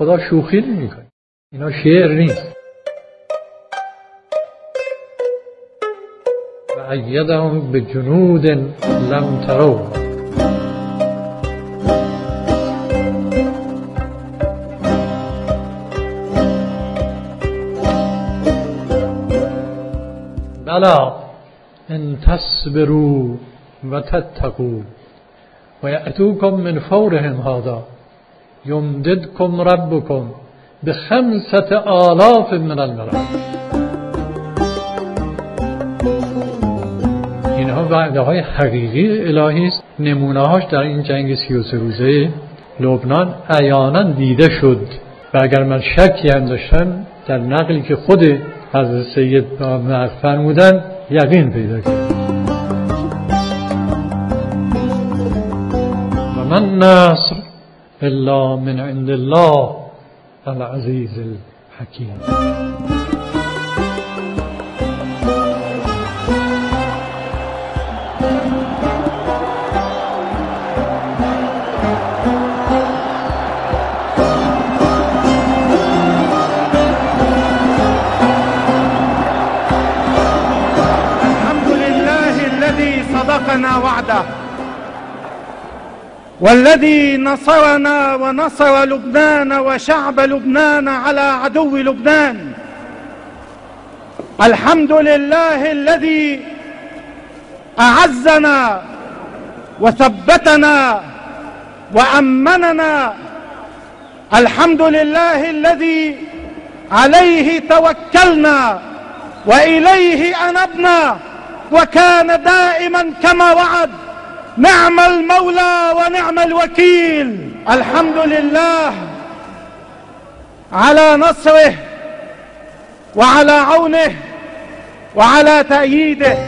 خدا شوخی نمی‌کنه. اینا شعر نیست. و ایدهم به جنود لم ترو. بلا ان تصبروا و تتقوا و یأتوکم من فورهم هذا. یمددکم ربکم به خمسة آلاف من الملائکه اینها وعده های حقیقی الهی است. نمونه هاش در این جنگ 33 روزه لبنان عیانا دیده شد. و اگر من شکی هم داشتم در نقلی که خود حضرت سید فرمودن یقین پیدا کرد. و من نصر إلا من عند الله العزیز الحکیم الحمد لله الذي صدقنا وعده. والذي نصرنا ونصر لبنان وشعب لبنان على عدو لبنان. الحمد لله الذي أعزنا وثبتنا وأمننا. الحمد لله الذي عليه توكلنا وإليه أنبنا وكان دائما كما وعد. نعم المولى ونعم الوكيل. الحمد لله على نصره وعلى عونه وعلى تأييده.